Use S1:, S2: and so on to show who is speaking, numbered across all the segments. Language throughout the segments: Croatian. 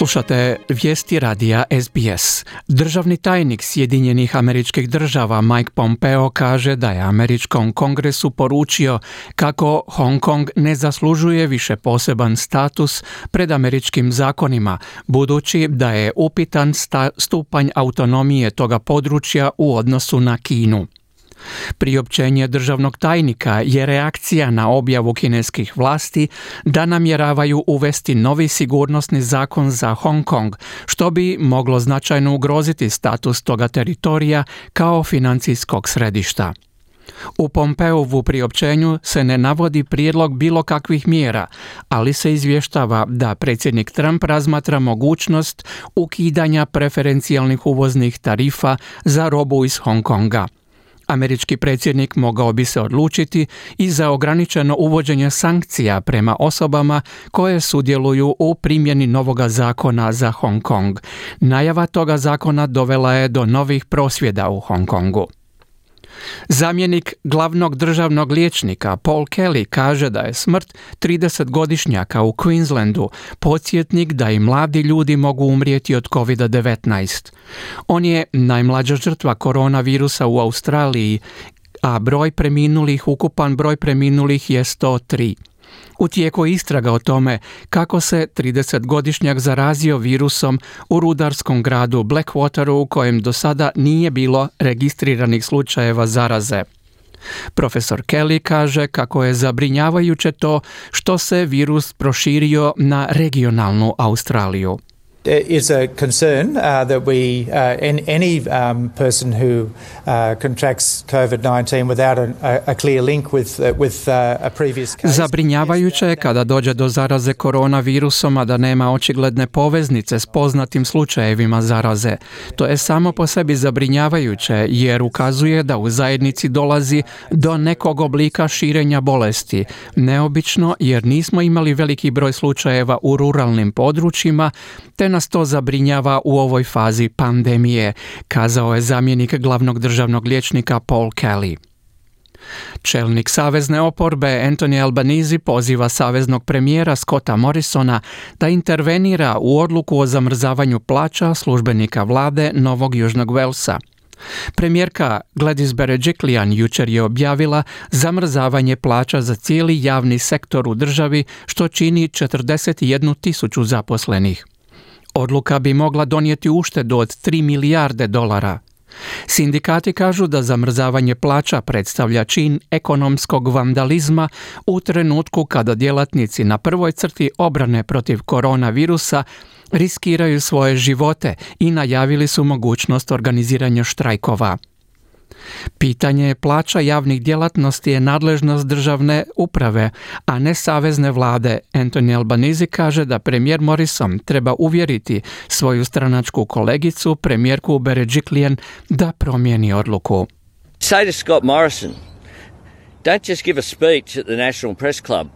S1: Slušate vijesti radija SBS. Državni tajnik Sjedinjenih američkih država Mike Pompeo kaže da je američkom kongresu poručio kako Hong Kong ne zaslužuje više poseban status pred američkim zakonima, budući da je upitan stupanj autonomije toga područja u odnosu na Kinu. Priopćenje državnog tajnika je reakcija na objavu kineskih vlasti da namjeravaju uvesti novi sigurnosni zakon za Hong Kong, što bi moglo značajno ugroziti status toga teritorija kao financijskog središta. U Pompeovu priopćenju se ne navodi prijedlog bilo kakvih mjera, ali se izvještava da predsjednik Trump razmatra mogućnost ukidanja preferencijalnih uvoznih tarifa za robu iz Hong Konga. Američki predsjednik mogao bi se odlučiti i za ograničeno uvođenje sankcija prema osobama koje sudjeluju u primjeni novoga zakona za Hong Kong. Najava toga zakona dovela je do novih prosvjeda u Hong Kongu. Zamjenik glavnog državnog liječnika Paul Kelly kaže da je smrt 30-godišnjaka u Queenslandu podsjetnik da i mladi ljudi mogu umrijeti od COVID-19. On je najmlađa žrtva koronavirusa u Australiji, a broj preminulih, ukupan broj preminulih je 103. U tijeku istraga o tome kako se 30-godišnjak zarazio virusom u rudarskom gradu Blackwateru u kojem do sada nije bilo registriranih slučajeva zaraze. Profesor Kelly kaže kako je zabrinjavajuće to što se virus proširio na regionalnu Australiju.
S2: Is a concern uh, that we, uh, any um, person who uh, contracts COVID-19 without a, a, clear link with, uh, with uh, a previous case.
S1: Zabrinjavajuće je kada dođe do zaraze koronavirusom, a da nema očigledne poveznice s poznatim slučajevima zaraze. To je samo po sebi zabrinjavajuće jer ukazuje da u zajednici dolazi do nekog oblika širenja bolesti. Neobično jer nismo imali veliki broj slučajeva u ruralnim područjima, te nas to zabrinjava u ovoj fazi pandemije, kazao je zamjenik glavnog državnog liječnika Paul Kelly. Čelnik savezne oporbe Anthony Albanizi poziva saveznog premijera Scotta Morrisona da intervenira u odluku o zamrzavanju plaća službenika vlade Novog Južnog Velsa. Premijerka Gladys Berejiklian jučer je objavila zamrzavanje plaća za cijeli javni sektor u državi što čini 41 tisuću zaposlenih. Odluka bi mogla donijeti uštedu od 3 milijarde dolara. Sindikati kažu da zamrzavanje plaća predstavlja čin ekonomskog vandalizma u trenutku kada djelatnici na prvoj crti obrane protiv koronavirusa riskiraju svoje živote i najavili su mogućnost organiziranja štrajkova. Pitanje plaća javnih djelatnosti je nadležnost državne uprave, a ne savezne vlade. Anthony Albanizi kaže da premijer Morrison treba uvjeriti svoju stranačku kolegicu, premijerku Berejiklian, da promijeni odluku.
S3: Say to Scott Morrison, don't just give a speech at the National Press Club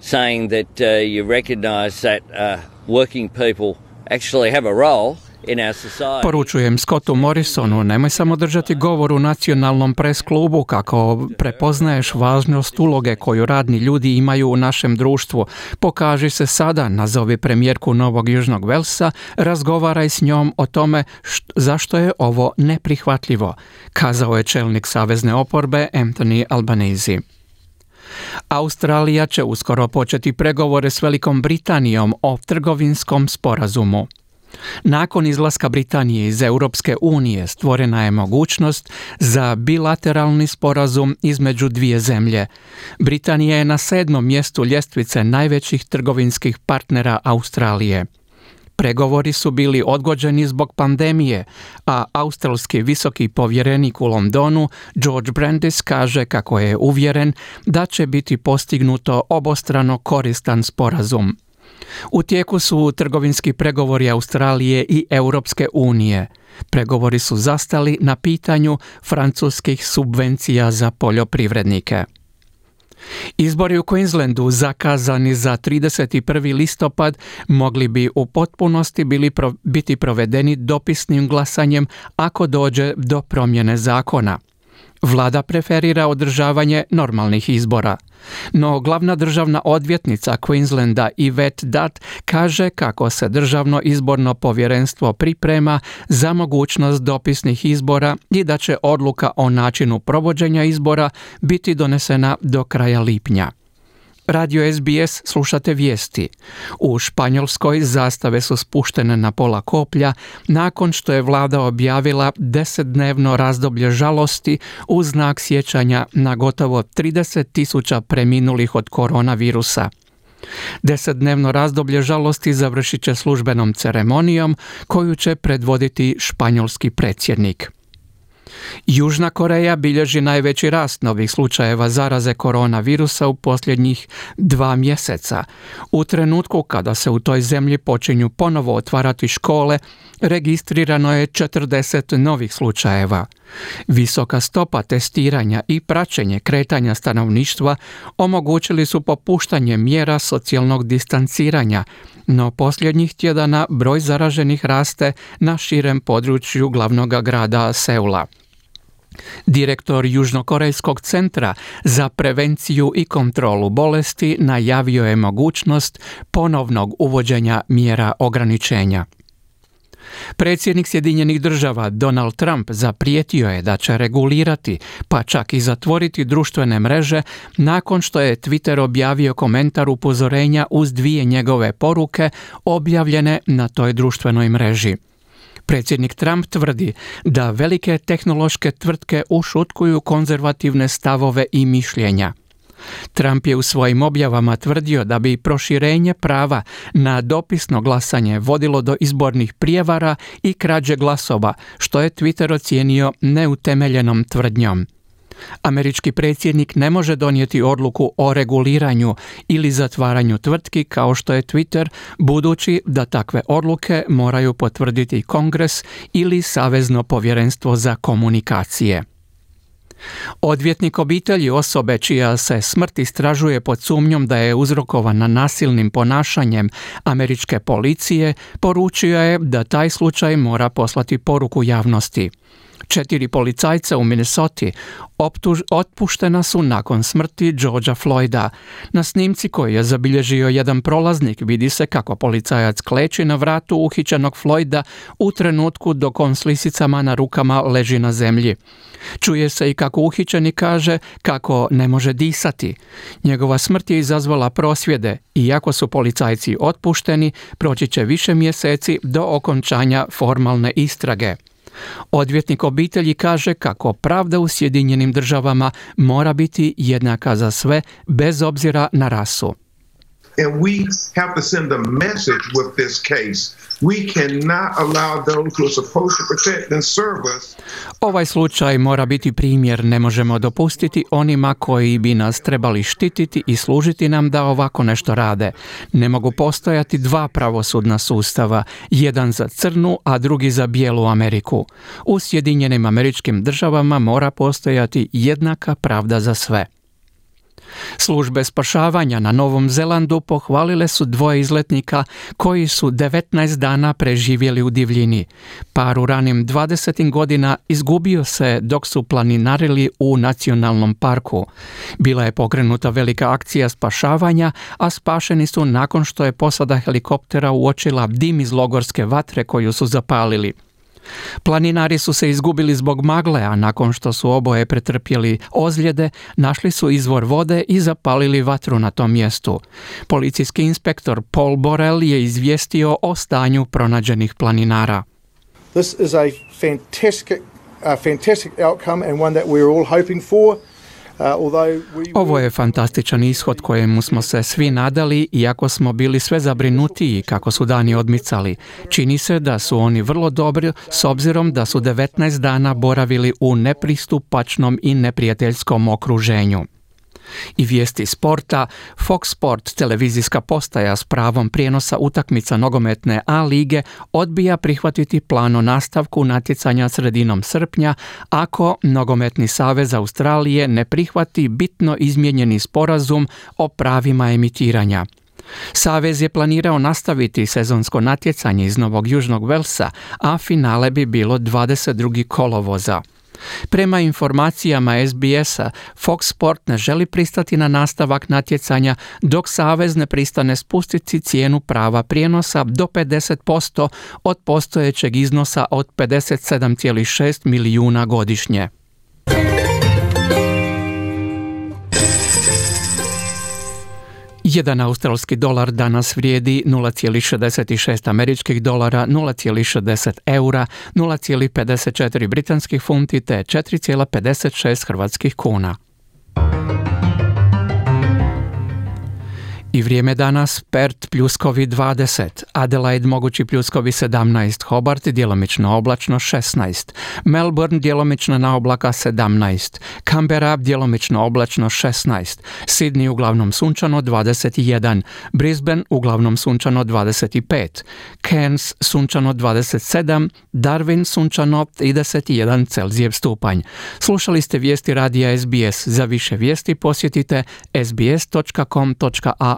S3: saying that uh, you recognize that uh, working people actually have a role –
S1: Poručujem Scottu Morrisonu, nemoj samo držati govor u nacionalnom pres klubu kako prepoznaješ važnost uloge koju radni ljudi imaju u našem društvu. Pokaži se sada, nazovi premijerku Novog Južnog Velsa, razgovaraj s njom o tome zašto je ovo neprihvatljivo, kazao je čelnik Savezne oporbe Anthony Albanese. Australija će uskoro početi pregovore s Velikom Britanijom o trgovinskom sporazumu. Nakon izlaska Britanije iz Europske unije stvorena je mogućnost za bilateralni sporazum između dvije zemlje. Britanija je na sedmom mjestu ljestvice najvećih trgovinskih partnera Australije. Pregovori su bili odgođeni zbog pandemije, a australski visoki povjerenik u Londonu George Brandis kaže kako je uvjeren da će biti postignuto obostrano koristan sporazum. U tijeku su trgovinski pregovori Australije i Europske unije. Pregovori su zastali na pitanju francuskih subvencija za poljoprivrednike. Izbori u Queenslandu zakazani za 31. listopad mogli bi u potpunosti bili biti provedeni dopisnim glasanjem ako dođe do promjene zakona. Vlada preferira održavanje normalnih izbora. No glavna državna odvjetnica Queenslanda Yvette Dutt kaže kako se državno izborno povjerenstvo priprema za mogućnost dopisnih izbora i da će odluka o načinu provođenja izbora biti donesena do kraja lipnja. Radio SBS slušate vijesti. U Španjolskoj zastave su spuštene na pola koplja nakon što je vlada objavila desetdnevno razdoblje žalosti u znak sjećanja na gotovo 30 tisuća preminulih od koronavirusa. Desetdnevno razdoblje žalosti završit će službenom ceremonijom koju će predvoditi španjolski predsjednik. Južna Koreja bilježi najveći rast novih slučajeva zaraze koronavirusa u posljednjih dva mjeseca. U trenutku kada se u toj zemlji počinju ponovo otvarati škole, registrirano je 40 novih slučajeva. Visoka stopa testiranja i praćenje kretanja stanovništva omogućili su popuštanje mjera socijalnog distanciranja, no posljednjih tjedana broj zaraženih raste na širem području glavnog grada Seula. Direktor Južnokorejskog centra za prevenciju i kontrolu bolesti najavio je mogućnost ponovnog uvođenja mjera ograničenja. Predsjednik Sjedinjenih država Donald Trump zaprijetio je da će regulirati, pa čak i zatvoriti društvene mreže nakon što je Twitter objavio komentar upozorenja uz dvije njegove poruke objavljene na toj društvenoj mreži. Predsjednik Trump tvrdi da velike tehnološke tvrtke ušutkuju konzervativne stavove i mišljenja. Trump je u svojim objavama tvrdio da bi proširenje prava na dopisno glasanje vodilo do izbornih prijevara i krađe glasova, što je Twitter ocijenio neutemeljenom tvrdnjom. Američki predsjednik ne može donijeti odluku o reguliranju ili zatvaranju tvrtki kao što je Twitter, budući da takve odluke moraju potvrditi Kongres ili Savezno povjerenstvo za komunikacije. Odvjetnik obitelji osobe čija se smrt istražuje pod sumnjom da je uzrokovana nasilnim ponašanjem američke policije, poručio je da taj slučaj mora poslati poruku javnosti. Četiri policajca u Minnesota optuž, otpuštena su nakon smrti Georgea Floyda. Na snimci koji je zabilježio jedan prolaznik vidi se kako policajac kleči na vratu uhićenog Floyda u trenutku dok on s na rukama leži na zemlji. Čuje se i kako uhićeni kaže kako ne može disati. Njegova smrt je izazvala prosvjede, iako su policajci otpušteni, proći će više mjeseci do okončanja formalne istrage. Odvjetnik obitelji kaže kako pravda u Sjedinjenim državama mora biti jednaka za sve bez obzira na rasu.
S4: And we have to send a message with this case. We cannot allow those who are supposed to protect and serve us.
S1: Ovaj slučaj mora biti primjer, ne možemo dopustiti onima koji bi nas trebali štititi i služiti nam da ovako nešto rade. Ne mogu postojati dva pravosudna sustava, jedan za crnu, a drugi za bijelu Ameriku. U Sjedinjenim američkim državama mora postojati jednaka pravda za sve. Službe spašavanja na Novom Zelandu pohvalile su dvoje izletnika koji su 19 dana preživjeli u divljini. Par u ranim 20. godina izgubio se dok su planinarili u nacionalnom parku. Bila je pokrenuta velika akcija spašavanja, a spašeni su nakon što je posada helikoptera uočila dim iz logorske vatre koju su zapalili. Planinari su se izgubili zbog magle, a nakon što su oboje pretrpjeli ozljede, našli su izvor vode i zapalili vatru na tom mjestu. Policijski inspektor Paul Borel je izvijestio o stanju pronađenih planinara.
S5: This is a fantastic, a fantastic outcome and one that we're all hoping for. Uh,
S1: Ovo je fantastičan ishod kojemu smo se svi nadali, iako smo bili sve zabrinutiji kako su dani odmicali. Čini se da su oni vrlo dobri s obzirom da su 19 dana boravili u nepristupačnom i neprijateljskom okruženju i vijesti sporta, Fox Sport televizijska postaja s pravom prijenosa utakmica nogometne A lige odbija prihvatiti plan o nastavku natjecanja sredinom srpnja ako Nogometni savez Australije ne prihvati bitno izmijenjeni sporazum o pravima emitiranja. Savez je planirao nastaviti sezonsko natjecanje iz Novog Južnog Velsa, a finale bi bilo 22. kolovoza. Prema informacijama SBS-a, Fox Sport ne želi pristati na nastavak natjecanja dok Savez ne pristane spustiti cijenu prava prijenosa do 50% od postojećeg iznosa od 57,6 milijuna godišnje. Jedan australski dolar danas vrijedi 0,66 američkih dolara, 0,60 eura, 0,54 britanskih funti te 4,56 hrvatskih kuna. I vrijeme danas Perth pljuskovi 20, Adelaide mogući pljuskovi 17, Hobart djelomično oblačno 16, Melbourne djelomično na oblaka 17, Canberra djelomično oblačno 16, Sydney uglavnom sunčano 21, Brisbane uglavnom sunčano 25, Cairns sunčano 27, Darwin sunčano 31 Celzijev stupanj. Slušali ste vijesti radija SBS. Za više vijesti posjetite sbs.com.au